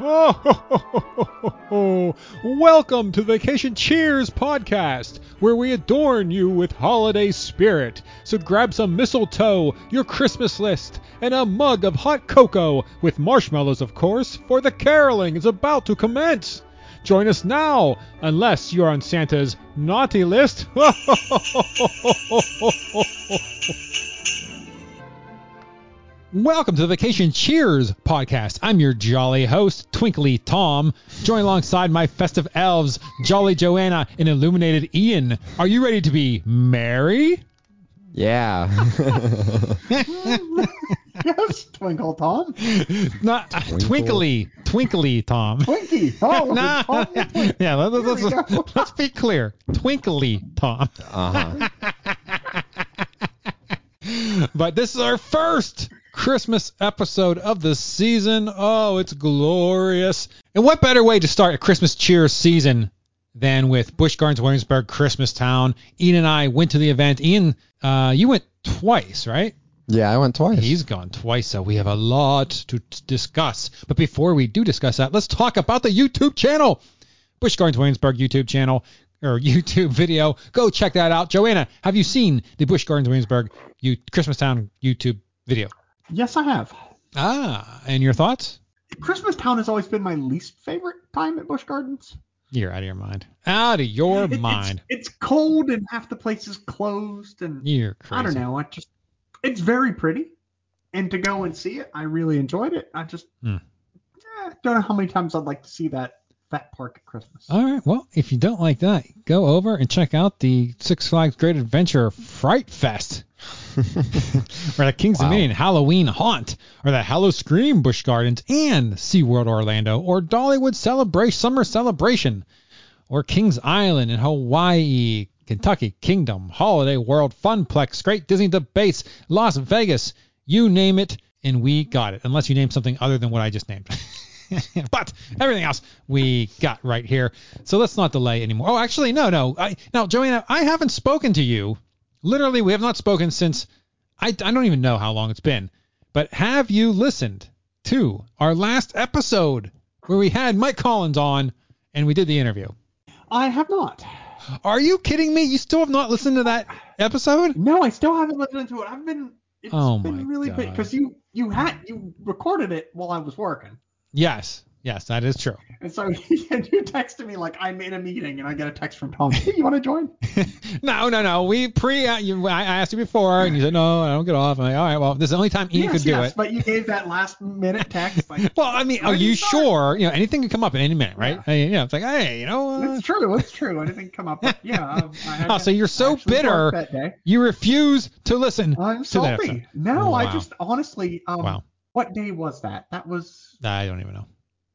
Oh, ho, ho, ho. Welcome to Vacation Cheers podcast, where we adorn you with holiday spirit. So grab some mistletoe, your Christmas list, and a mug of hot cocoa, with marshmallows, of course, for the caroling is about to commence. Join us now, unless you're on Santa's naughty list. Welcome to the Vacation Cheers podcast. I'm your jolly host, Twinkly Tom, joined alongside my festive elves, Jolly Joanna and Illuminated Ian. Are you ready to be merry? Yeah. yes, Twinkle Tom. Not uh, twinkly, twinkly Tom. Twinkie. Oh, Nah, Tom the Twink. yeah, let's, let's, we let's, go. let's be clear. Twinkly Tom. Uh huh. But this is our first Christmas episode of the season. Oh, it's glorious. And what better way to start a Christmas cheer season than with Busch Gardens Williamsburg Christmas Town? Ian and I went to the event. Ian, uh, you went twice, right? Yeah, I went twice. He's gone twice, so we have a lot to t- discuss. But before we do discuss that, let's talk about the YouTube channel. Busch Gardens Williamsburg YouTube channel or YouTube video. Go check that out. Joanna, have you seen the Busch Gardens Williamsburg U- Christmas Town YouTube video? Yes, I have. Ah, and your thoughts? Christmas Town has always been my least favorite time at Busch Gardens. You're out of your mind. Out of your It- mind. It's, cold and half the place is closed, and You're crazy. I don't know. I just it's very pretty, and to go and see it, I really enjoyed it. I just Hmm. eh, don't know how many times I'd like to see that fat park at Christmas. All right. Well, if you don't like that, go over and check out the Six Flags Great Adventure Fright Fest. or the Kings Wow. Dominion Halloween Haunt, or the Howl-O-Scream Busch Gardens and SeaWorld Orlando, or Dollywood Celebration Summer Celebration, or Kings Island in Hawaii, Kentucky Kingdom, Holiday World, Funplex, Great Disney Debates, Las Vegas, you name it, and we got it. Unless you name something other than what I just named. but everything else we got right here. So let's not delay anymore. Oh, actually, no, no. I, now, Joanna, I haven't spoken to you. Literally, we have not spoken since I, I don't even know how long it's been. But have you listened to our last episode where we had Mike Collins on and we did the interview? I have not. Are you kidding me? You still have not listened to that episode? No, I still haven't listened to it. I've been. It's Oh been really big because you you had you recorded it while I was working. Yes, yes, that is true. And so you texted me like I'm in a meeting, and I get a text from Tom. Hey, you want to join? no, no, no. We pre. uh, You, I asked you before, and you said no. I don't get off. I'm like, all right. Well, this is the only time Ian yes, could do yes, it. but you gave that last minute text. Like, Well, I mean, are you start. sure? You know, anything can come up at any minute, right? Yeah. I mean, you know, it's like, hey, you know, uh, it's true. It's true. Anything come up? But yeah. I, I Oh, so you're so bitter. that day. you refuse to listen I'm to that salty. episode. No, I just honestly. Um, Wow. What day was that? That was I don't even know.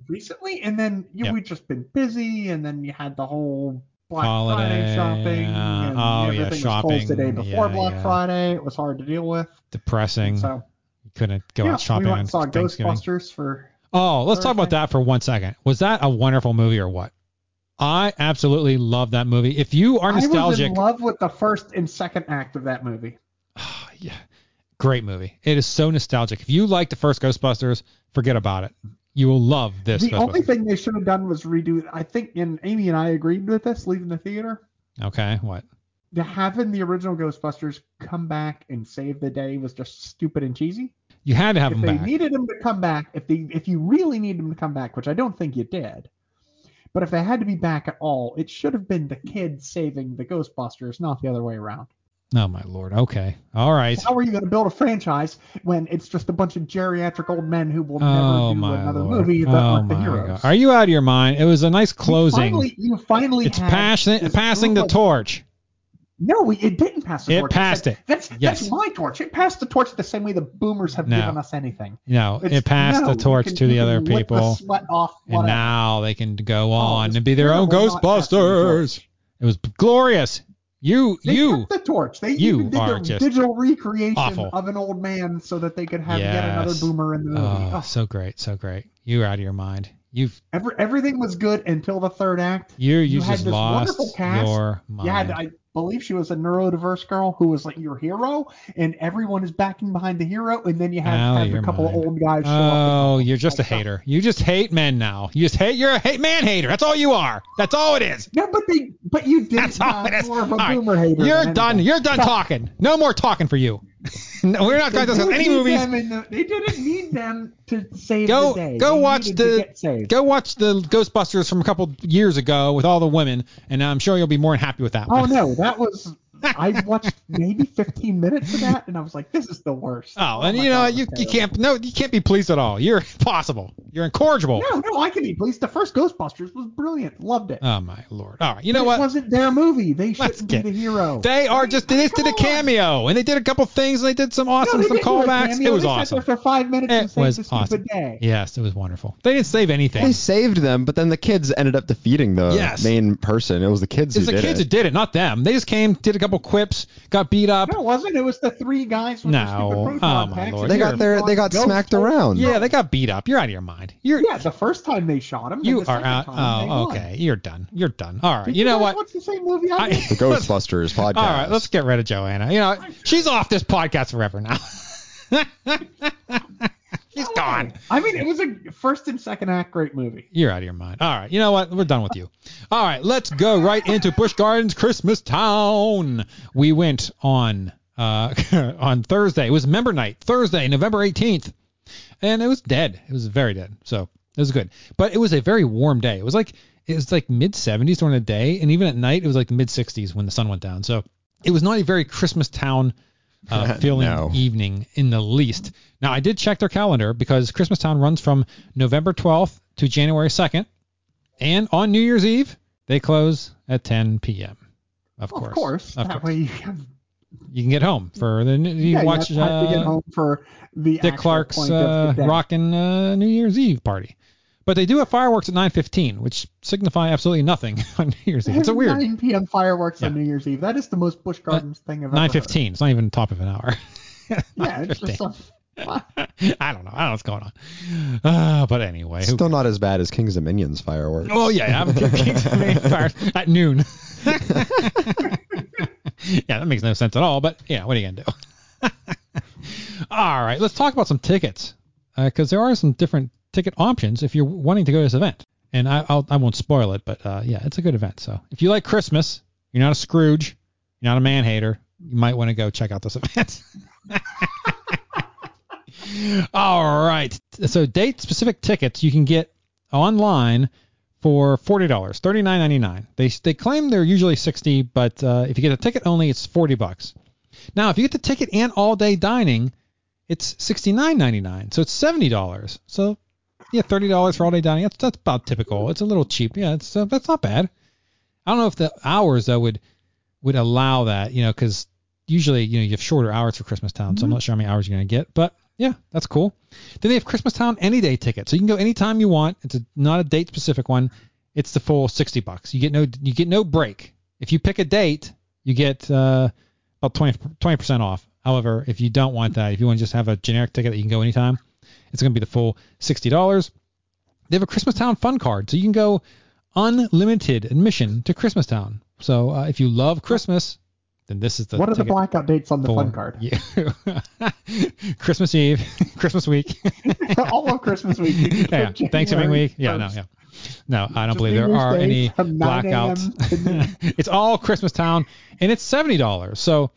recently, and then you, Yep. we've just been busy, and then you had the whole Black Holiday, Friday shopping, uh, and oh, yeah, everything was closed the day before yeah, Black yeah. Friday. It was hard to deal with. Depressing. So You couldn't go yeah, out shopping we went on and saw. Ghostbusters for. Oh, let's talk about that for one second. Was that a wonderful movie or what? I absolutely love that movie. If you are nostalgic, I was in love with the first and second act of that movie. yeah, great movie. It is so nostalgic. If you like the first Ghostbusters, forget about it. You will love this. The only thing they should have done was redo. I think, and Amy and I agreed with this leaving the theater. Okay, what? Having the original Ghostbusters come back and save the day was just stupid and cheesy. You had to have if them they back. needed them to come back, if they if you really needed them to come back, which I don't think you did, but if they had to be back at all, it should have been the kids saving the Ghostbusters, not the other way around. Oh my lord. Okay. All right. How are you going to build a franchise when it's just a bunch of geriatric old men who will Oh never do another lord. movie that oh aren't the heroes? God. Are you out of your mind? It was a nice You closing. finally, you finally it's passing passing the torch. No, it didn't pass the It torch. It passed it. That's Yes. that's my torch. It passed the torch the same way the boomers have No. given us anything. No, It's- it passed no, the torch can- to the you other the people. sweat off And now they can go oh, on it's and be their own passing the Ghostbusters. It was glorious. You, They you, kept the torch. They you even did are the digital recreation awful. of an old man so that they could have yet another boomer in the movie. oh, Oh, so great, so great. You're out of your mind. You've, every, everything was good until the third act. you, you, You had just this lost wonderful cast. your mind. You had I, believe she was a neurodiverse girl who was like your hero, and everyone is backing behind the hero, and then you have, Out have a couple mind. of old guys show up Oh, you're just a hater. You just hate men now. You just hate. You're a hate man hater. That's all you are. That's all it is. No, but they, but you did That's all it is. more of a All right. boomer hater. You're done. anything. You're done Stop. talking. No more talking for you. no, we're not going to discuss any movies. the- they didn't need them to save Go the day. go They watch the go watch the Ghostbusters from a couple years ago with all the women, and I'm sure you'll be more than happy with that Oh one. no, that was I watched maybe 15 minutes of that, and I was like, this is the worst. Oh, oh and my you know God, you, you can't no you can't be pleased at all. You're impossible. You're incorrigible. No, no, I can be pleased. The first Ghostbusters was brilliant. Loved it. Oh my lord. All right. You know But what? It wasn't their movie. They Let's shouldn't get- be the hero. They are just they just did a cameo and they did a couple things and they did some awesome no, some didn't do a callbacks. It was they awesome. Sat there for five minutes and It saved was the stupid awesome. day. Yes, it was wonderful. They didn't save anything. They saved them, but then the kids ended up defeating the Yes. main person. It was the kids It's who the did kids it. who did it, not them. They just came, did a couple quips, got beat up. No, it wasn't. It was the three guys with No. the stupid Oh, proton my packs. lord. They got their they got smacked around. Yeah, they got beat up. You're out of your mind. You're Yeah, the first time they shot him. you the are out. Time they Oh, won. okay. You're done. You're done. All right. Did You know what? Watch the same movie I I- did? The Ghostbusters podcast. All right, let's get rid of Joanna. You know, she's off this podcast forever now. she's gone. I mean, it was a first and second act great movie. You're out of your mind. All right. You know what? We're done with you. All right. Let's go right into Busch Gardens Christmas Town. We went on uh, on Thursday. It was member night, Thursday, November 18th, and it was dead. It was very dead. So it was good. But it was a very warm day. It was like it was like mid 70s during the day, and even at night it was like the mid 60s when the sun went down. So it was not a very Christmas Town uh, feeling No. evening in the least. Now I did check their calendar because Christmas Town runs from November 12th to January 2nd, and on New Year's Eve they close at 10 p.m. Of course, Of course. of that course. way you have You can get home for the you yeah, watch you have time to get uh, home for the Dick Clark's point uh, of the day. rockin' uh, New Year's Eve party. But they do have fireworks at 9:15, which signify absolutely nothing on New Year's Eve. It's a weird 9 p.m. fireworks on New Year's Eve. That is the most Busch Gardens thing I've ever 9:15. It's not even top of an hour. Yeah, it's just 9:15. some, I don't know. I don't know what's going on. Uh, but anyway, who Still not as bad as Kings Dominion's fireworks. Oh yeah, I'm Kings of Maine Fires at noon. yeah, that makes no sense at all. But yeah, what are you gonna do? all right, let's talk about some tickets because there are some different ticket options if you're wanting to go to this event. And I I'll, I won't spoil it, but uh, yeah, it's a good event. So if you like Christmas, you're not a Scrooge, you're not a man hater, you might want to go check out this event. All right. So date specific tickets you can get online for forty dollars, thirty nine ninety nine. They they claim they're usually sixty, but uh, if you get a ticket only, it's forty bucks. Now, if you get the ticket and all day dining, it's sixty nine ninety nine. So it's seventy dollars. So yeah, thirty dollars for all day dining. That's that's about typical. It's a little cheap. Yeah, it's uh, that's not bad. I don't know if the hours though would would allow that, you know, because usually you know you have shorter hours for Christmas Town, so I'm not sure how many hours you're gonna get, but yeah, that's cool. Then they have Christmas Town any day ticket, so you can go anytime you want. It's a, not a date specific one. It's the full sixty bucks. You get no you get no break. If you pick a date, you get uh, about 20 percent off. However, if you don't want that, if you want to just have a generic ticket that you can go anytime, it's gonna be the full sixty dollars. They have a Christmas Town fun card, so you can go unlimited admission to Christmas Town. So uh, if you love Christmas, then this is the what are the blackout dates on the for- fun card? Yeah. Christmas Eve, Christmas week, All of Christmas week. go yeah, Thanksgiving week. Yeah, no, yeah. No, I don't Just believe there are any from 9 a.m. to blackouts. it's all Christmas Town, and it's seventy dollars. So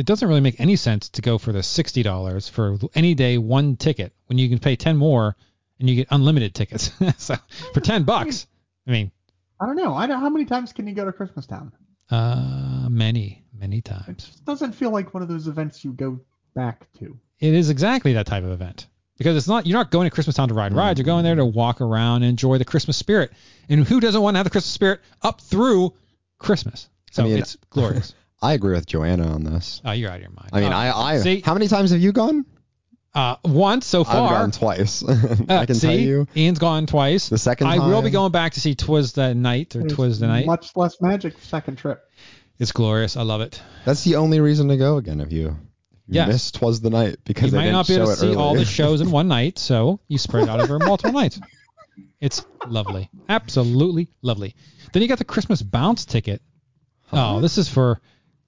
it doesn't really make any sense to go for the sixty dollars for any day one ticket when you can pay ten more and you get unlimited tickets. so for ten bucks, I mean, I don't know. I don't. How many times can you go to Christmas Town? uh, many, many It times. just doesn't feel like one of those events you go back to. It is exactly that type of event because it's not you're not going to Christmas Town to ride rides. You're going there to walk around and enjoy the Christmas spirit. And who doesn't want to have the Christmas spirit up through Christmas? So I mean- it's glorious. I agree with Joanna on this. Oh, you're out of your mind. I mean, Oh, I, I see, how many times have you gone? uh, once so far. I've gone twice. Uh, I can see, tell you. Ian's gone twice. The second I will be going back to see Twas the Night or There's Twas the Night. Much less magic second trip. It's glorious. I love it. That's the only reason to go again if you, if you Yes. missed Twas the Night because You might didn't not be able to it see early. all the shows in one night, so you spread it out over multiple nights. It's lovely. Absolutely lovely. Then you got the Christmas bounce ticket Oh, this is for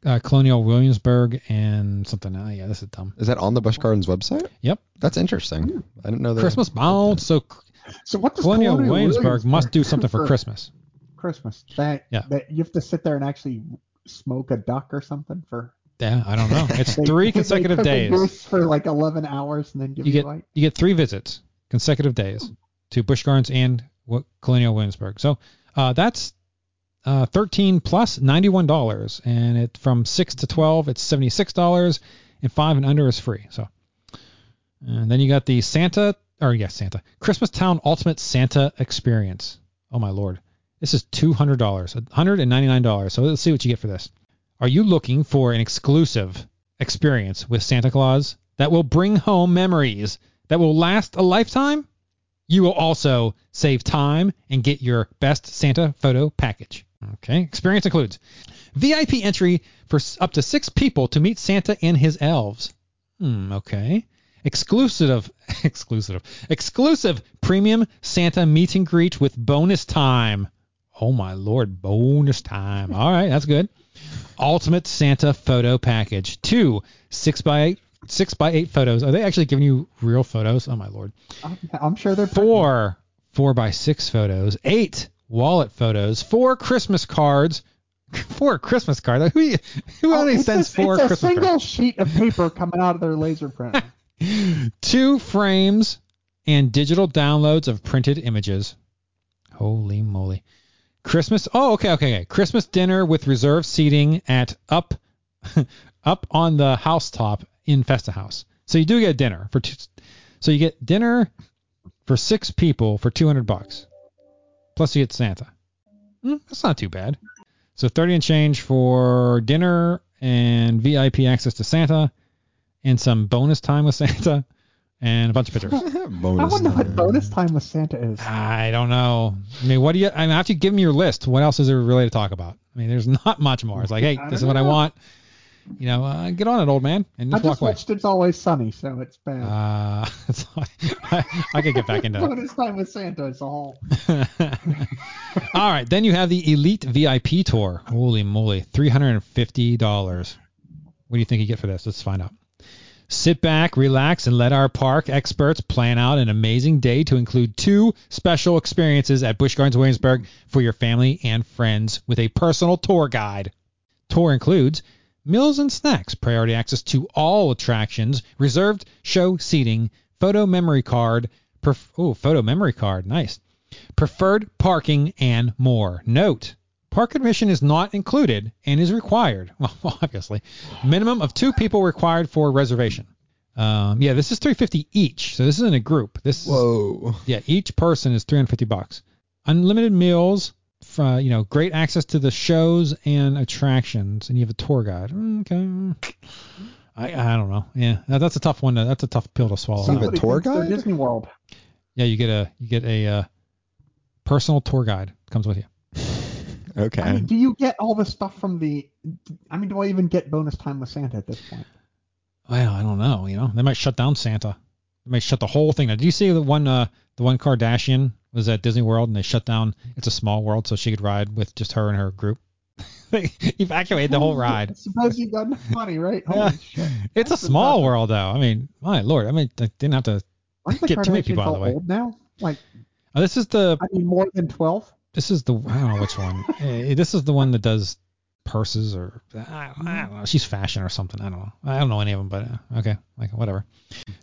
uh, Colonial Williamsburg and something. Oh, yeah, this is dumb. Is that on the Busch Gardens website? Yep. That's interesting. I didn't know that. Christmas bound. So So what does Colonial Colonial Williamsburg must do something for for Christmas. Christmas. That, Yeah. that you have to sit there and actually smoke a duck or something for Yeah, I don't know. It's They- three consecutive cook a days. goose for like 11 hours and then give You you, get like you get three visits, consecutive days, to Busch Gardens and Wa- Colonial Williamsburg. So uh, that's uh, 13 plus $91, and it from 6 to 12 it's $76, and 5 and under is free. So, and then you got the Santa or yes Santa Christmas Town Ultimate Santa Experience. Oh my lord, this is $200, $199. So let's see what you get for this. Are you looking for an exclusive experience with Santa Claus that will bring home memories that will last a lifetime? You will also save time and get your best Santa photo package. Okay, experience includes VIP entry for up to six people to meet Santa and his elves. Hmm, okay. Exclusive, exclusive, exclusive premium Santa meet and greet with bonus time. Oh my lord, bonus time. All right, that's good. Ultimate Santa photo package. Two six by eight six by eight photos. Are they actually giving you real photos? Oh my lord. I'm, I'm sure they're Four four by six photos. Eight wallet photos. Four Christmas cards. Four Christmas cards. Who who Oh, only sends a, four it's a Christmas single cards? sheet of paper coming out of their laser printer. Two frames and digital downloads of printed images. Holy moly. Christmas. Oh, okay, okay, okay. Christmas dinner with reserved seating at up up on the Haustop in Festa Haus. So you do get dinner for two, so you get dinner for six people for 200 bucks. Plus you get Santa. Hmm, that's not too bad. So 30 and change for dinner and VIP access to Santa and some bonus time with Santa and a bunch of pictures. I bonus. wonder what time. bonus time with Santa is. I don't know. I mean, what do you? I mean, after you give me your list, what else is there really to talk about? I mean, there's not much more. It's like, hey, I this is don't what I know. want. You know, uh, get on it, old man, and I just walk just away. watched It's Always Sunny, so it's bad. Uh, it's, I, I could get back into it. bonus time with Santa is all. All right, then you have the Elite VIP tour. Holy moly, three hundred and fifty dollars. What do you think you get for this? Let's find out. Sit back, relax, and let our park experts plan out an amazing day to include two special experiences at Busch Gardens Williamsburg for your family and friends with a personal tour guide. Tour includes meals and snacks, priority access to all attractions, reserved show seating, photo memory card, oh, photo memory card, nice, preferred parking, and more. Note, park admission is not included and is required. Well, obviously, minimum of two people required for reservation. Um, yeah, this is 350 each, so this isn't a group. This is Whoa. yeah, each person is 350 bucks. Unlimited meals, uh, you know, great access to the shows and attractions, and you have a tour guide. Mm, Okay. I, I don't know. Yeah, that, that's a tough one. To, that's a tough pill to swallow. So you have a tour guide? Disney World. yeah, you get a you get a uh, personal tour guide comes with you. Okay. I mean, do you get all the stuff from the? I mean, do I even get bonus time with Santa at this point? Well, I don't know. You know, they might shut down Santa. They might shut the whole thing down. Did you see the one? Uh, the one Kardashian was at Disney World, and they shut down. It's a small world, so she could ride with just her and her group. they evacuated the whole ride. Suppose you got enough money, right? Yeah. Shit. It's a small world, though. I mean, my lord. I mean, they didn't have to. Aren't Get too many people out of the way. Old now? Like, Oh, this is the. I mean, more than twelve. This is the. I don't know which one. Eh, this is the one that does purses or I, I don't know. She's fashion or something. I don't know. I don't know any of them, but uh, okay, like whatever.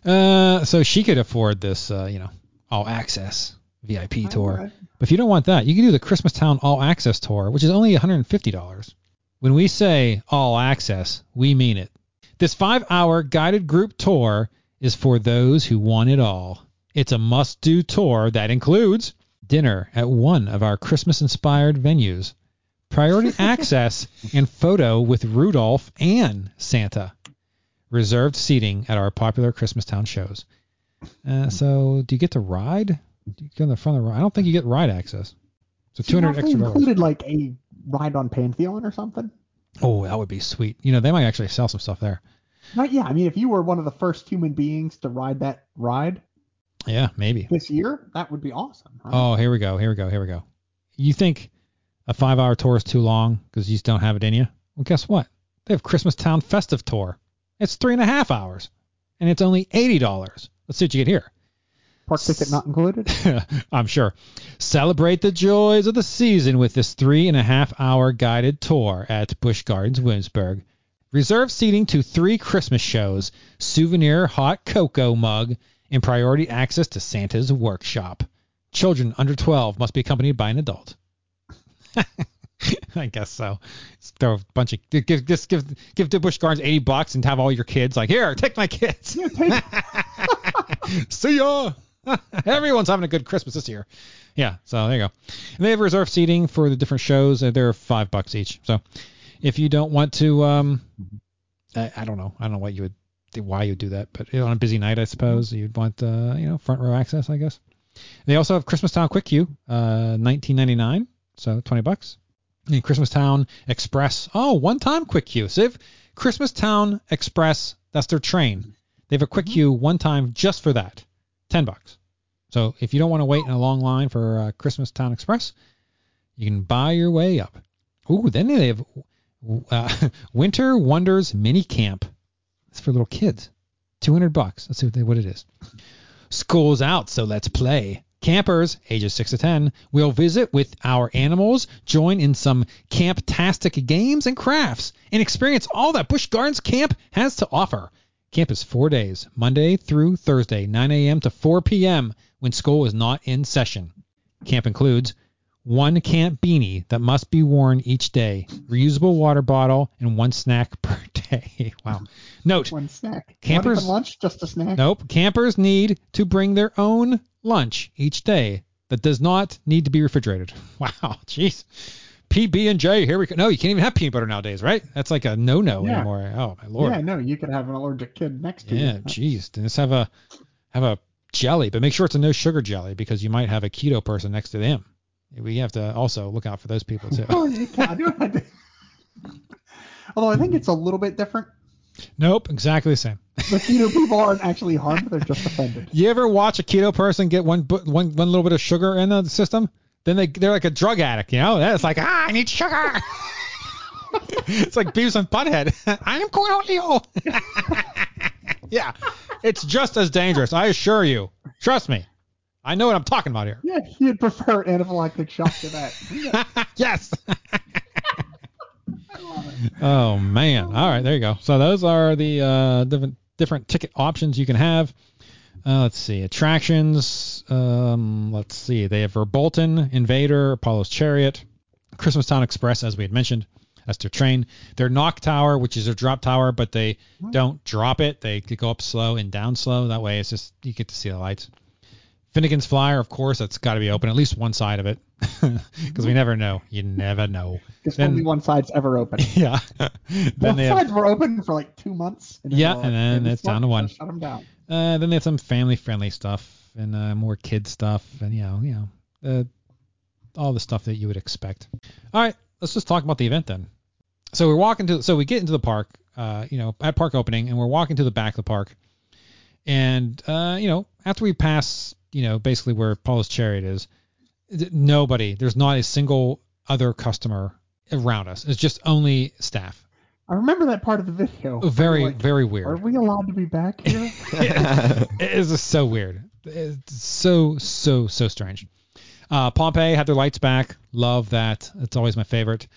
Uh, so she could afford this, uh, you know, all access VIP tour. But if you don't want that, you can do the Christmas Town All Access Tour, which is only $150. When we say all access, we mean it. This five hour guided group tour is for those who want it all. It's a must do tour that includes dinner at one of our Christmas inspired venues, priority access and photo with Rudolph and Santa, reserved seating at our popular Christmas Town shows. Uh, so, do you get to ride? Do you get in the front of the ride? I don't think you get ride access. So, 200 if they extra dollars. included like a ride on Pantheon or something. Oh, that would be sweet. You know, they might actually sell some stuff there. Not yeah. I mean, if you were one of the first human beings to ride that ride Yeah, maybe. this year, that would be awesome. Right? Oh, here we go. Here we go. Here we go. You think a five hour tour is too long because you just don't have it in you. Well, guess what? They have Christmas Town Festive Tour. It's three and a half hours, and it's only eighty dollars. Let's see what you get here. Park ticket not included. I'm sure. Celebrate the joys of the season with this three and a half hour guided tour at Busch Gardens, Williamsburg. Reserve seating to three Christmas shows, souvenir hot cocoa mug, and priority access to Santa's workshop. Children under 12 must be accompanied by an adult. I guess so. Just throw a bunch of give just give give the Busch Gardens 80 bucks and have all your kids like here, take my kids. See ya. Everyone's having a good Christmas this year. Yeah, so there you go. And they have reserved seating for the different shows. Uh, They're five bucks each. So if you don't want to, um, I, I don't know, I don't know what you would, why you would do that, but on a busy night, I suppose you'd want, uh, you know, front row access, I guess. They also have Christmastown Quick Queue, uh, 19.99, so 20 bucks. And Christmastown Express, oh, one time Quick Queue. So if Christmastown Express, that's their train. They have a Quick Queue one time just for that, 10 bucks. So if you don't want to wait in a long line for uh, Christmastown Express, you can buy your way up. Ooh, then they have uh, Winter Wonders Mini Camp. It's for little kids. 200 bucks. Let's see what, they, what it is. School's out, so let's play. Campers, ages 6 to 10, will visit with our animals, join in some camp-tastic games and crafts, and experience all that Busch Gardens Camp has to offer. Camp is four days, Monday through Thursday, 9 a.m. to 4 p.m. when school is not in session. Camp includes one camp beanie that must be worn each day, reusable water bottle, and one snack per day. wow. Note, One snack. Campers- Not even lunch, just a snack. nope, campers need to bring their own lunch each day that does not need to be refrigerated. Wow, jeez. PB and J, here we go. No, you can't even have peanut butter nowadays, right? That's like a no-no Yeah. anymore. Oh my lord. Yeah, no, you could have an allergic kid next to you. Yeah, jeez. Just have a have a jelly, but make sure it's a no sugar jelly because you might have a keto person next to them. We have to also look out for those people too. Oh, you can't do it. Although I think it's a little bit different. nope, exactly the same. The keto people aren't actually harmed; they're just offended. You ever watch a keto person get one one one little bit of sugar in the system? Then they they're like a drug addict, you know? It's like ah, I need sugar. it's like Beavis and Butthead. I am Cornholio. yeah, it's just as dangerous. I assure you. Trust me. I know what I'm talking about here. Yeah, you'd prefer anaphylactic shock to that. yes. oh man. All right, there you go. So those are the uh, different different ticket options you can have. Uh, let's see attractions. Um, let's see. They have Verbolten, Invader, Apollo's Chariot, Christmas Town Express, as we had mentioned. That's their train. Their Mach Tower, which is their drop tower, but they don't drop it. They go up slow and down slow. That way, it's just you get to see the lights. Finnegan's Flyer, of course, that's got to be open, at least one side of it, because we never know. You never know. Because only one side's ever open. Yeah. then Both they have, sides were open for like two months. And Yeah, and then it's down to one." Shut them down. Uh, then they have some family-friendly stuff and uh, more kid stuff, and you know, you know, uh, all the stuff that you would expect. All right, let's just talk about the event then. So we're walking to, so we get into the park, uh, you know, at park opening, and we're walking to the back of the park, and uh, you know, after we pass, you know, basically where Apollo's Chariot is, nobody, there's not a single other customer around us. It's just only staff. I remember that part of the video. Very, like, very weird. Are we allowed to be back here? it is so weird. It's so so so strange. Uh, Pompeii had their lights back. Love that. It's always my favorite.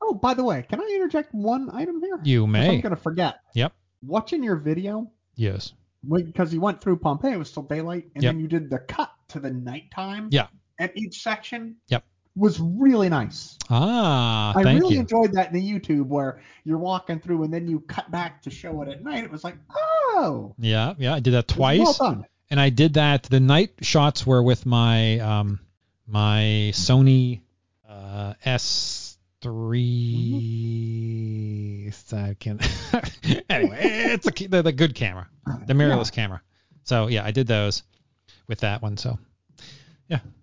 oh, by the way, can I interject one item here? You may. I'm gonna forget. Yep. Watching your video, Yes. because you went through Pompeii, it was still daylight, and Yep. then you did the cut to the nighttime. Yeah. At each section. Yep. Was really nice. Ah, I really you. enjoyed that in the YouTube where you're walking through and then you cut back to show it at night. It was like, oh, yeah, yeah. I did that twice, Well done. and I did that. The night shots were with my um my Sony uh, S3. I can't. anyway, it's a, the, the good camera, the mirrorless camera. So yeah, I did those with that one. So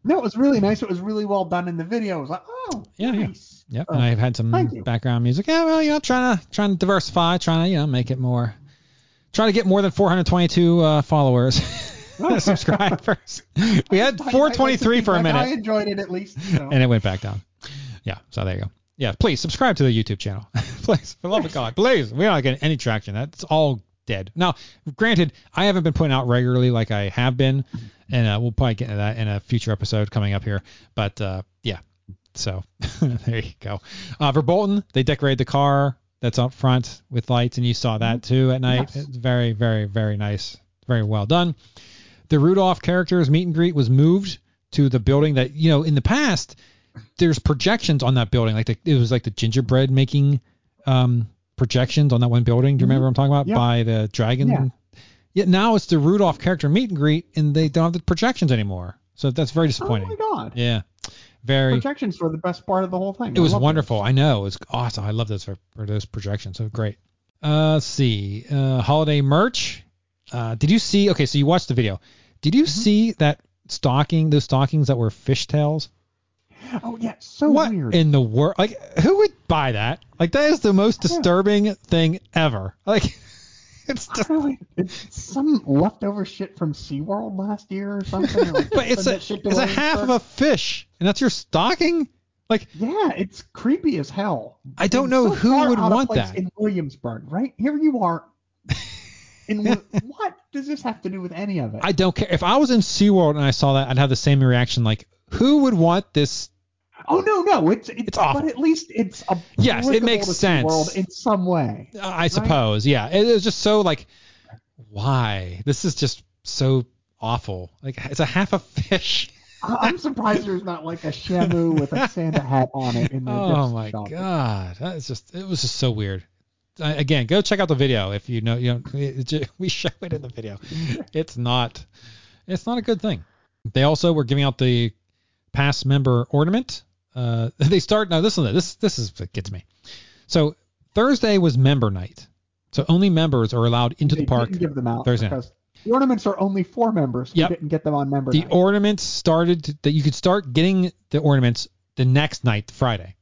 No, it was really nice. It was really well done in the video. It was like, oh, Yeah, yeah. Yep, Oh, and I've had some background music. Yeah, well, you know, trying to trying to diversify, trying to you know make it more, trying to get more than 422 uh, followers, subscribers. We had I- I- 423 for a minute, I enjoyed it at least. So. and it went back down. Yeah, so there you go. Yeah, please subscribe to the YouTube channel. please, for the love of God, please. We're not getting any traction. That's all dead. Now, granted, I haven't been putting out regularly like I have been, and uh, we'll probably get into that in a future episode coming up here. But uh, yeah, so there you go. Uh, Verbolten, they decorated the car that's up front with lights, and you saw that too at night. Yes. It's very, very, very nice. Very well done. The Rudolph character's meet and greet was moved to the building that you know in the past. There's projections on that building, like the, it was like the gingerbread making um, projections on that one building. Do you remember what I'm talking about? Yeah. By the dragon. Yeah. Yet now it's the Rudolph character meet and greet, and they don't have the projections anymore. So that's very disappointing. Oh my god. Yeah, very. Projections were the best part of the whole thing. It I was wonderful. I know. It was awesome. I love those for, for those projections. So great. Uh, let's see. Uh, holiday merch. Uh, did you see? Okay, so you watched the video. Did you Mm-hmm. see that stocking? Those stockings that were fishtails. Oh yeah, so what weird. in the world? Like, who would buy that? Like, that is the most disturbing thing ever. Like, it's just. Really? It's some leftover shit from SeaWorld last year or something. Like, But it's a that shit to it's a half of a fish, and that's your stocking. Like, Yeah, it's creepy as hell. I don't know so who would want that. in Williamsburg, right? Here you are. And what does this have to do with any of it? I don't care. If I was in SeaWorld and I saw that, I'd have the same reaction. Like, who would want this oh no, no, it's it's, It's awful. but at least it's a Yes, it makes sense. World in some way. Uh, I suppose, yeah. It is just so like, why? This is just so awful. Like it's a half a fish. I'm surprised there's not like a Shamu with a Santa hat on it in the Oh my shop. god, that is just. It was just so weird. Uh, again, go check out the video if you know. You know, it, we show it in the video. It's not. It's not a good thing. They also were giving out the past member ornament. Uh, they start now. Listen to this. This is what gets me. So Thursday was member night. So only members are allowed into They the park. give them out Thursday because the ornaments are only for members. Yep. Didn't get them on member the night. ornaments started to- that you could start getting the ornaments the next night, Friday.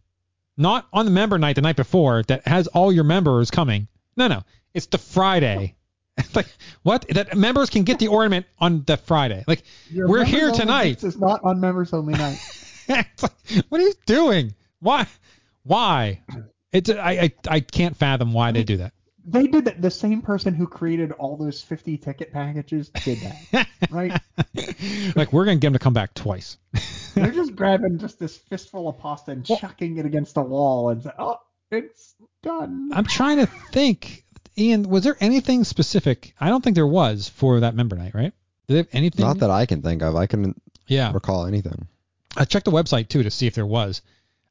Not on the member night the night before that has all your members coming. No, no. It's the Friday. It's like what? That members can get the ornament on the Friday. Like Your we're here tonight. is not on members only night. It's like, what are you doing? Why? Why? It's I, I I can't fathom why they do that. they did that. The same person who created all those 50 ticket packages did that, right? like we're gonna get them to come back twice. They're just grabbing just this fistful of pasta and Well- chucking it against a wall and say, "Oh, it's done." I'm trying to think. Ian, was there anything specific? I don't think there was for that member night, right? Did they have anything? Not that I can think of. I can Yeah. recall anything. I checked the website too to see if there was.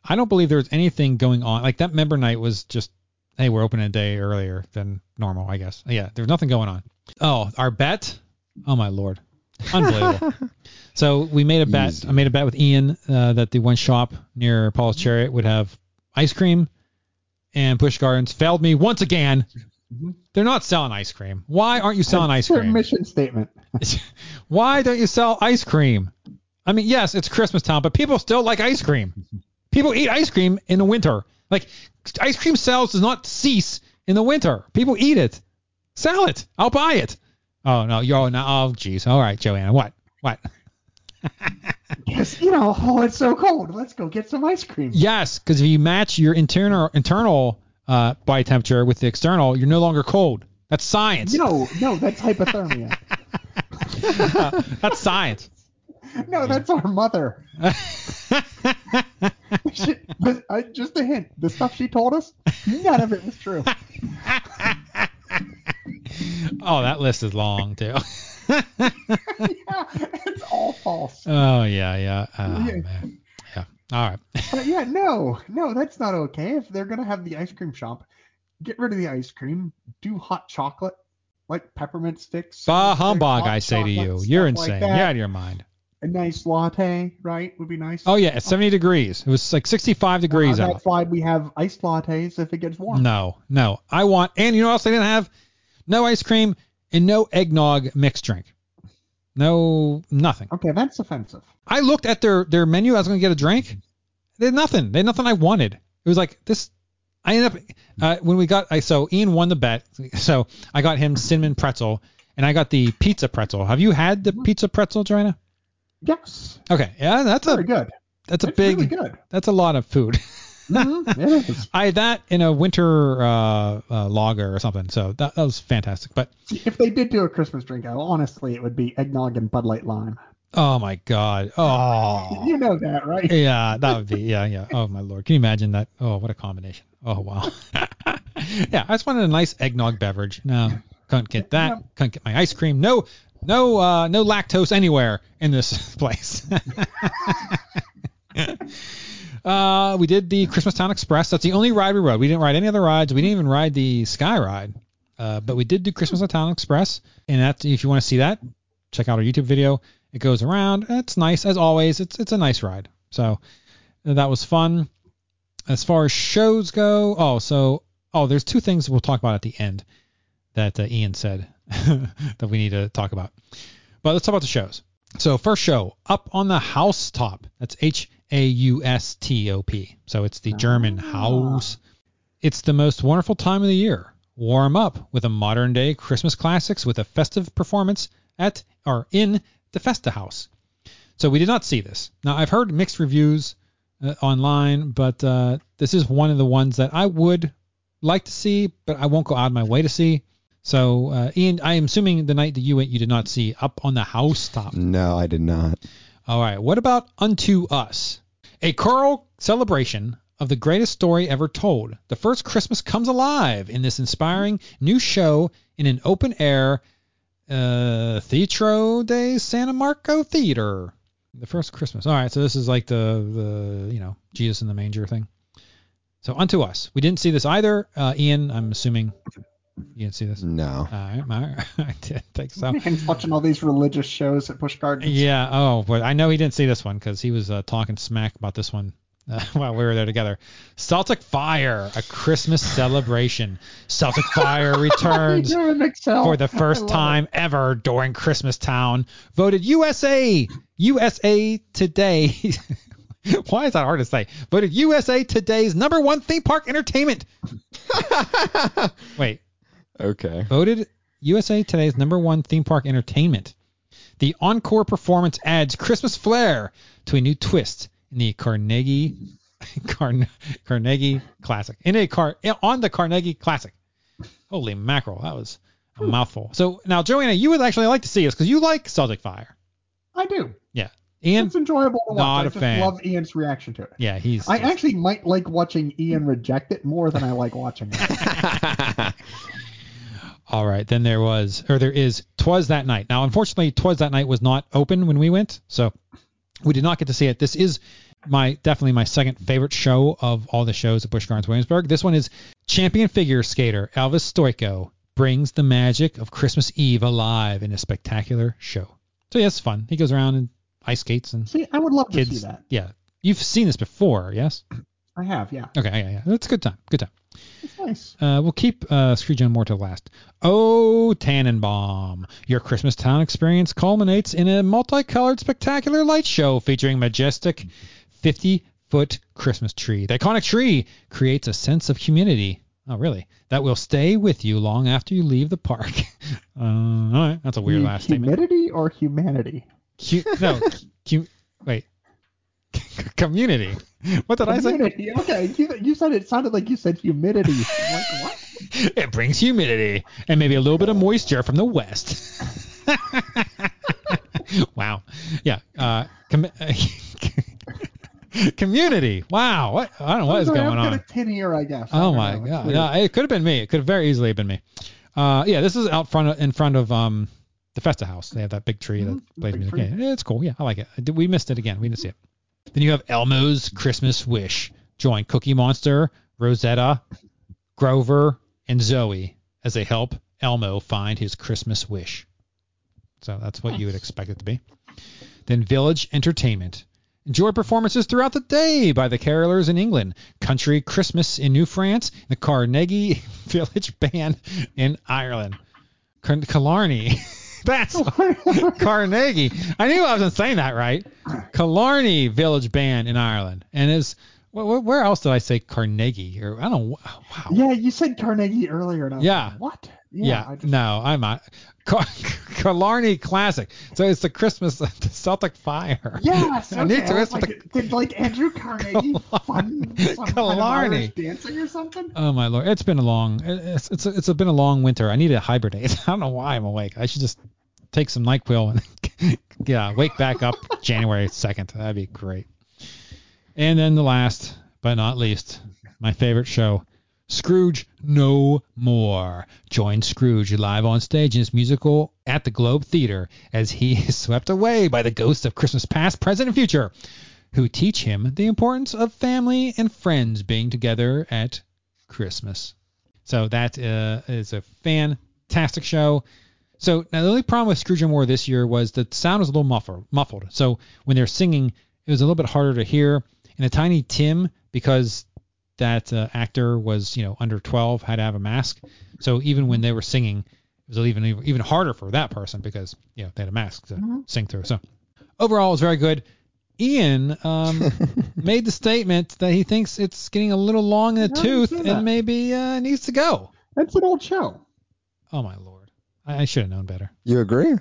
I don't believe there was anything going on. Like that member night was just, hey, we're open a day earlier than normal, I guess. Yeah, there was nothing going on. Oh, our bet. Oh my lord, unbelievable. so we made a bet. Easy. I made a bet with Ian uh, that the one shop near Apollo's Chariot would have ice cream, and Busch Gardens failed me once again. Mhm. They're not selling ice cream. Why aren't you selling ice Their cream? mission statement. Why don't you sell ice cream? I mean, yes, it's Christmas time, but people still like ice cream. People eat ice cream in the winter. Like ice cream sales does not cease in the winter. People eat it. Sell it. I'll buy it. Oh no, yo, no, oh jeez. All right, Joanna, what? What? Yes, you know, oh, it's so cold. Let's go get some ice cream. Yes, because if you match your internal internal uh, body temperature with the external, you're no longer cold. That's science. No, no, that's hypothermia. That's science. no, that's our mother. She, but, uh, just a hint. The stuff she told us, none of it was true. oh, that list is long too. yeah, it's all false. Oh yeah, yeah. Oh Yeah. man. All right. But yeah, no, no, that's not okay. If they're gonna have the ice cream shop, get rid of the ice cream. Do hot chocolate, like peppermint sticks. Bah humbug, I say to you. You're like insane. that. You're out of your mind. A nice latte, right? Would be nice. Oh yeah, it's 70 degrees. It was like 65 degrees Uh, out. that's why we have iced lattes if it gets warm. No, no. I want, and you know what else I didn't have? No ice cream and no eggnog mixed drink. No, nothing. Okay, that's offensive. I looked at their their menu. I was gonna get a drink. They had nothing. They had nothing I wanted. It was like this. I ended up uh, when we got. I so Ian won the bet. So I got him cinnamon pretzel, and I got the pizza pretzel. Have you had the pizza pretzel, Joanna? Yes, Okay, yeah, that's very a good. that's a It's big. really good. That's a lot of food. Mhm, it is. I had that in a winter uh, uh, lager or something. So that, that was fantastic. But if they did do a Christmas drink, honestly, it would be eggnog and Bud Light Lime. oh my god. Oh. You know that, right? Yeah, that would be yeah, yeah. Oh my lord, can you imagine that? Oh, what a combination. Oh wow. yeah, I just wanted a nice eggnog beverage. No, couldn't get that. Yeah. Couldn't get my ice cream. No, no, uh, no lactose anywhere in this place. uh, we did the Christmas Town Express. That's the only ride we rode. We didn't ride any other rides. We didn't even ride the Sky Ride. Uh, but we did do Christmas Town Express, and that's if you want to see that, check out our YouTube video. It goes around. It's nice as always. It's it's a nice ride. So that was fun. As far as shows go, oh so oh there's two things we'll talk about at the end that uh, Ian said that we need to talk about. But let's talk about the shows. So first show, up on the Haustop. That's H A U S T O P. So it's the German Ah. house. It's the most wonderful time of the year. Warm up with a modern day Christmas classics with a festive performance at or in the Festa Haus. So we did not see this. Now I've heard mixed reviews uh, online, but uh, this is one of the ones that I would like to see, but I won't go out of my way to see. So uh, Ian, I am assuming the night that you went, you did not see up on the Haustop. No, I did not. All right. What about Unto Us? A choral celebration of the greatest story ever told. The first Christmas comes alive in this inspiring new show in an open air uh, Teatro de Santa Marco Theater. The first Christmas. All right. So this is like the, the you know, Jesus in the manger thing. So Unto Us. We didn't see this either. Uh, Ian, I'm assuming you didn't see this. No. All right. all right. I didn't think so. Man's watching all these religious shows at Busch Gardens. Yeah. Oh, but I know he didn't see this one because he was uh, talking smack about this one uh, while we were there together. Celtic Fire, a Christmas celebration. Celtic Fire returns You're in Excel. for the first love time ever during Christmas Town. Voted USA USA Today. Why is that hard to say? Voted USA Today's number one theme park entertainment. Wait, Okay. voted USA Today's number one theme park entertainment. The encore performance adds Christmas flair to a new twist in the Carnegie Carn, Carnegie Classic. In a car on the Carnegie Classic. Holy mackerel, that was a mouthful. So now, Joanna, you would actually like to see us because you like Celtic Fire. I do. Yeah, Ian. It's enjoyable to watch. Not I a just fan. love Ian's reaction to it. Yeah, he's. I just- actually might like watching Ian reject it more than I like watching it. All right, then there was, or there is, Twas That Night. Now, unfortunately, Twas That Night was not open when we went, so we did not get to see it. This is my definitely my second favorite show of all the shows at Busch Gardens Williamsburg. This one is champion figure skater Elvis Stojko brings the magic of Christmas Eve alive in a spectacular show. So yeah, it's fun. He goes around and ice skates and See, I would love kids, to see that. Yeah, you've seen this before, yes? I have, yeah. Okay, yeah, yeah. It's a good time. Good time. Nice. Uh, we'll keep uh, Scrooge and more to last. Oh, Tannenbaum. Your Christmas Town experience culminates in a multicolored spectacular light show featuring majestic 50-foot Christmas tree. The iconic tree creates a sense of community. Oh, really? That will stay with you long after you leave the park. uh, all right, that's a weird The last statement. humidity or humanity? No, wait. Community. What did I say? Okay, you, you said it sounded like you said humidity. Like what? It brings humidity and maybe a little bit of moisture from the west. wow. Yeah. Uh, com- community. Wow. What? I don't know what is going I've got on. a tin ear, I guess. Oh my know. God. No, it could have been me. It could have very easily been me. Uh, yeah. This is out front of, in front of um the Festa Haus. They have that big tree Mhm, that plays big music. tree. Yeah, it's cool. Yeah, I like it. We missed it again. We didn't see it. Then you have Elmo's Christmas Wish. Join Cookie Monster, Rosita, Grover, and Zoe as they help Elmo find his Christmas wish. So that's what you would expect it to be. Then Village Entertainment. Enjoy performances throughout the day by the carolers in England, Country Christmas in New France, the Carnegie Village Band in Ireland. Killarney. That's Carnegie. I knew I wasn't saying that right. Killarney Village Band in Ireland. And is wh- wh- where else did I say Carnegie? Or I don't. Wow. Yeah, you said Carnegie earlier, and Yeah. like, what? Yeah, I just, no, I'm not. Killarney Classic. So it's the Christmas the Celtic Fire. Yes, I need to I was ask like, did like Andrew Carnegie fund some kind of Irish dancing or something? Oh my lord, it's been a long it's it's it's been a long winter. I need to hibernate. I don't know why I'm awake. I should just take some Nyquil and yeah, wake back up January 2nd. That'd be great. And then the last but not least, my favorite show, Scrooge No More. Join Scrooge live on stage in his musical at the Globe Theater as he is swept away by the ghosts of Christmas past, present, and future, who teach him the importance of family and friends being together at Christmas. So that uh, is a fantastic show. So now the only problem with Scrooge No More this year was the sound was a little muffled. Muffled. So when they're singing, it was a little bit harder to hear. And a Tiny Tim, because that uh, actor was you know under 12, had to have a mask. So even when they were singing, it was even even harder for that person because you know they had a mask to Mhm. sing through. So overall, it was very good. Ian um, made the statement that he thinks it's getting a little long in the tooth and maybe uh, needs to go. It's an old show. Oh my lord, I, I should have known better. You agree?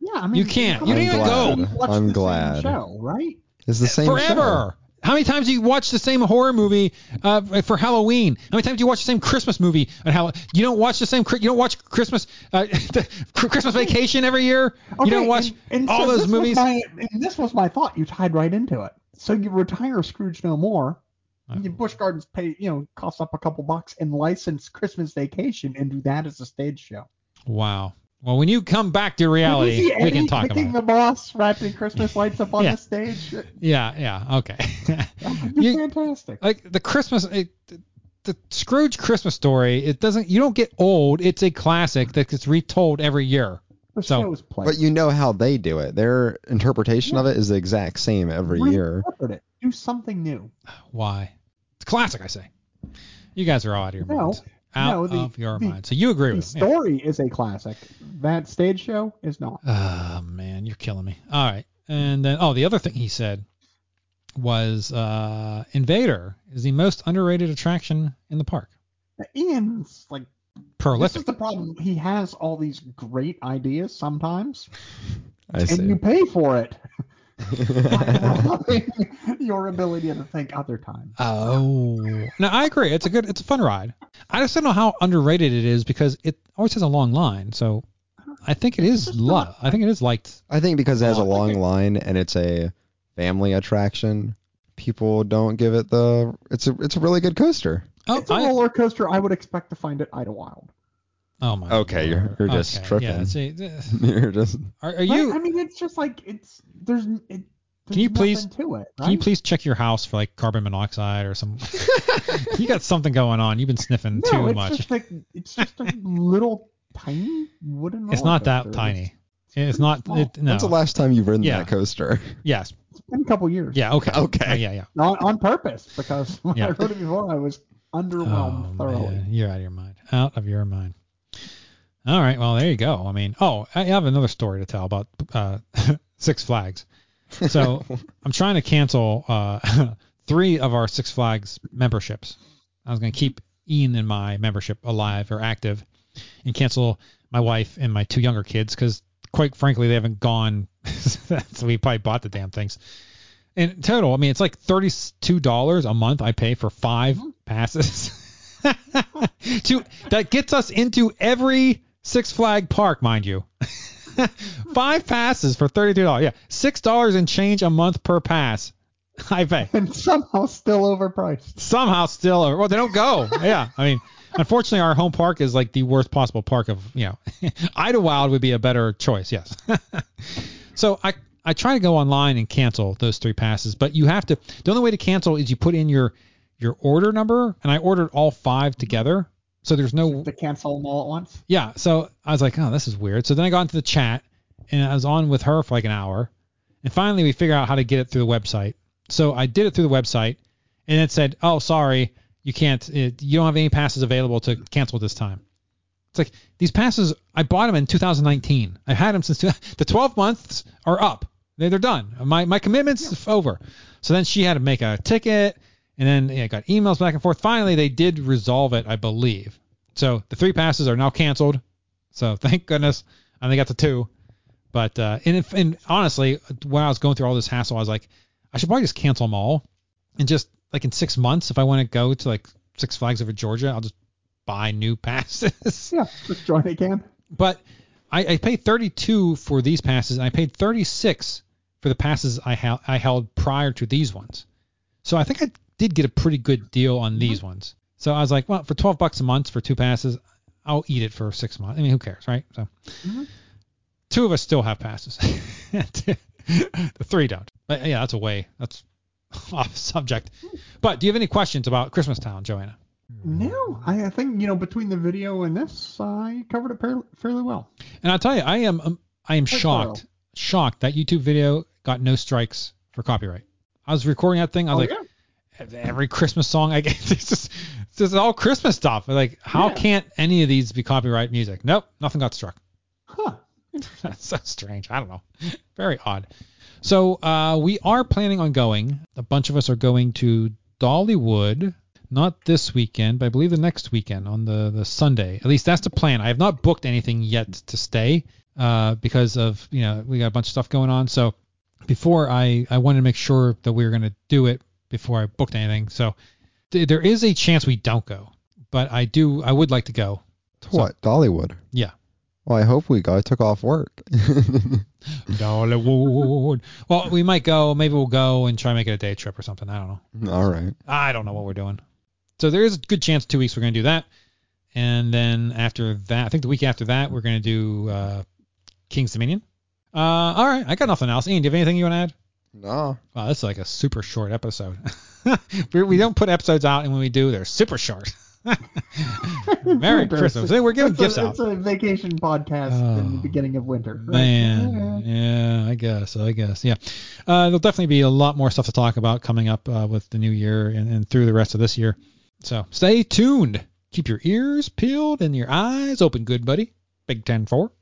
Yeah, I mean, You can't. how You many didn't even go. do you watch I'm the same glad. Show, right? It's the same Forever. How many times do you watch the same horror movie uh, for Halloween? How many times do you watch the same Christmas movie on Hall- You don't watch the same. You don't watch Christmas uh, Christmas Vacation every year. you don't watch and, and all so those movies. my- and this was my thought. You tied right into it. So you retire Scrooge No More. You Busch Gardens pay, you know, cost up a couple bucks and license Christmas Vacation and do that as a stage show. Wow. Well, when you come back to reality, Did you see we can talk about it. the boss wrapped in Christmas lights up on Yeah. the stage. Yeah, yeah, okay. It's You- fantastic. like the Christmas, it, the Scrooge Christmas story, it doesn't. You don't get old. It's a classic that gets retold every year. The so- show's played. But you know how they do it. Their interpretation of it is the exact same every year. Reinterpret it. Do something new. Why? It's classic, I say. You guys are all out of your No, minds. Out no, the- of your the- mind. So you agree The with me? Yeah. story is a classic. That stage show is not. Oh man, you're killing me. All right, and then oh, the other thing he said was uh, Invadr is the most underrated attraction in the park. Ian's like this is the problem. He has all these great ideas sometimes, I and see. you pay for it by robbing your ability to think other times. Oh, no, I agree. It's a good, it's a fun ride. I just don't know how underrated it is because it always has a long line. So I think it is lo- I think it is liked. I think because it has a long line and it's a family attraction, people don't give it the. It's a it's a really good coaster. Oh, it's a I, roller coaster I would expect to find at Idlewild. Oh my. Okay, you're- you're just Okay, tripping. Yeah. See, th- You're just are, are Right? you? I mean, it's just like it's there's. It, there's Can you please- nothing to it? Can you please check your house for like carbon monoxide or some? you got something going on. You've been sniffing No, too it's much. just like it's just a little tiny wooden. It's not that coaster. tiny. It's pretty not. It, no. When's the last time you've ridden Yeah. that coaster? Yes. It's been a couple years. Yeah. Okay. Okay. Uh, yeah. Yeah. On, on purpose because when Yeah. I rode it before, I was underwhelmed Oh thoroughly. man, you're out of your mind. Out of your mind. All right. Well, there you go. I mean, oh, I have another story to tell about uh, Six Flags. So I'm trying to cancel uh, three of our Six Flags memberships. I was going to keep Ian and my membership alive or active, and cancel my wife and my two younger kids because, quite frankly, they haven't gone. so we probably bought the damn things. In total, I mean, it's like thirty-two dollars a month I pay for 5 passes. to that gets us into every Six Flag park, mind you. five passes for $33. Yeah, six dollars and change a month per pass. I pay. And somehow still overpriced. Somehow still, over. well, they don't go. Yeah, I mean, unfortunately, our home park is like the worst possible park of you know. Idlewild would be a better choice. Yes. so I I try to go online and cancel those three passes, but you have to. The only way to cancel is you put in your your order number, and I ordered all five together. So there's no To cancel them all at once. yeah, so I was like, oh, this is weird. So then I got into the chat and I was on with her for like an hour. And finally we figured out how to get it through the website. So I did it through the website and it said, oh, sorry, you can't, it, you don't have any passes available to cancel this time. It's like these passes, I bought them in 2019. I've had them since two, the 12 months are up. They're, they're done. My, my commitment's over. So then she had to make a ticket and then yeah, I got emails back and forth. Finally, they did resolve it, I believe. So the three passes are now canceled. So thank goodness I only got the two. But uh, and, if, and honestly, when I was going through all this hassle, I was like, I should probably just cancel them all, and just like in six months, if I want to go to like Six Flags over Georgia, I'll just buy new passes. Yeah, just join again. but I, I paid 32 for these passes, and I paid 36 for the passes I, held I held prior to these ones. So I think I did get a pretty good deal on these ones. So I was like, well, for 12 bucks a month for two passes, I'll eat it for six months. I mean, who cares, right? So Mhm. two of us still have passes. the three don't. But yeah, that's a way. That's off subject. But do you have any questions about Christmas Town, Joanna? No, I, I think you know between the video and this, I covered it fairly, fairly well. And I'll tell you, I am um, I am Quite shocked, shocked that YouTube video got no strikes for copyright. I was recording that thing. I was oh, like, yeah. Every Christmas song I get, it's just, it's just all Christmas stuff. Like, how Yeah. can't any of these be copyright music? Nope, nothing got struck. Huh. That's so strange. I don't know. Very odd. So uh, we are planning on going. A bunch of us are going to Dollywood, not this weekend, but I believe the next weekend on the the Sunday. At least that's the plan. I have not booked anything yet to stay uh, because of you know we got a bunch of stuff going on. So before I I wanted to make sure that we were going to do it before I booked anything. So th- there is a chance we don't go, but I do I would like to go. To what? Dollywood. Yeah. Well, I hope we go. I took off work. Dollywood. Well, we might go. Maybe we'll go and try and make it a day trip or something. I don't know. All right. I don't know what we're doing. So there is a good chance two weeks we're going to do that, and then after that, I think the week after that we're going to do uh, Kings Dominion. Uh, all right, I got nothing else. Ian, do you have anything you want to add? No. Wow, this is like a super short episode. we, we don't put episodes out, and when we do, they're super short. Merry Winter. Christmas. Hey, we're giving It's a- gifts out. It's a vacation podcast in the Oh, beginning of winter. right? Man, yeah, I guess, I guess, yeah. Uh, there'll definitely be a lot more stuff to talk about coming up uh, with the new year and, and through the rest of this year. So stay tuned. Keep your ears peeled and your eyes open, good buddy. Big Ten Four.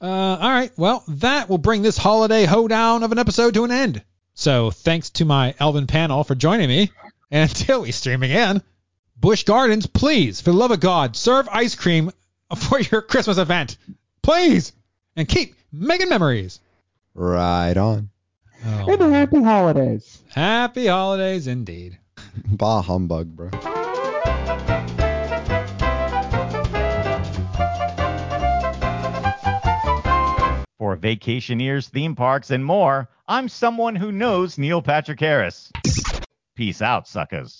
Uh, all right, well, that will bring this holiday hoedown of an episode to an end. So thanks to my Elvin panel for joining me. And until we stream again, Busch Gardens, please, for the love of God, serve ice cream for your Christmas event. Please. And keep making memories. Right on. Oh, And happy holidays. happy holidays indeed. Bah humbug, bro. For vacationers, theme parks, and more, I'm someone who knows Neil Patrick Harris. Peace out, suckers.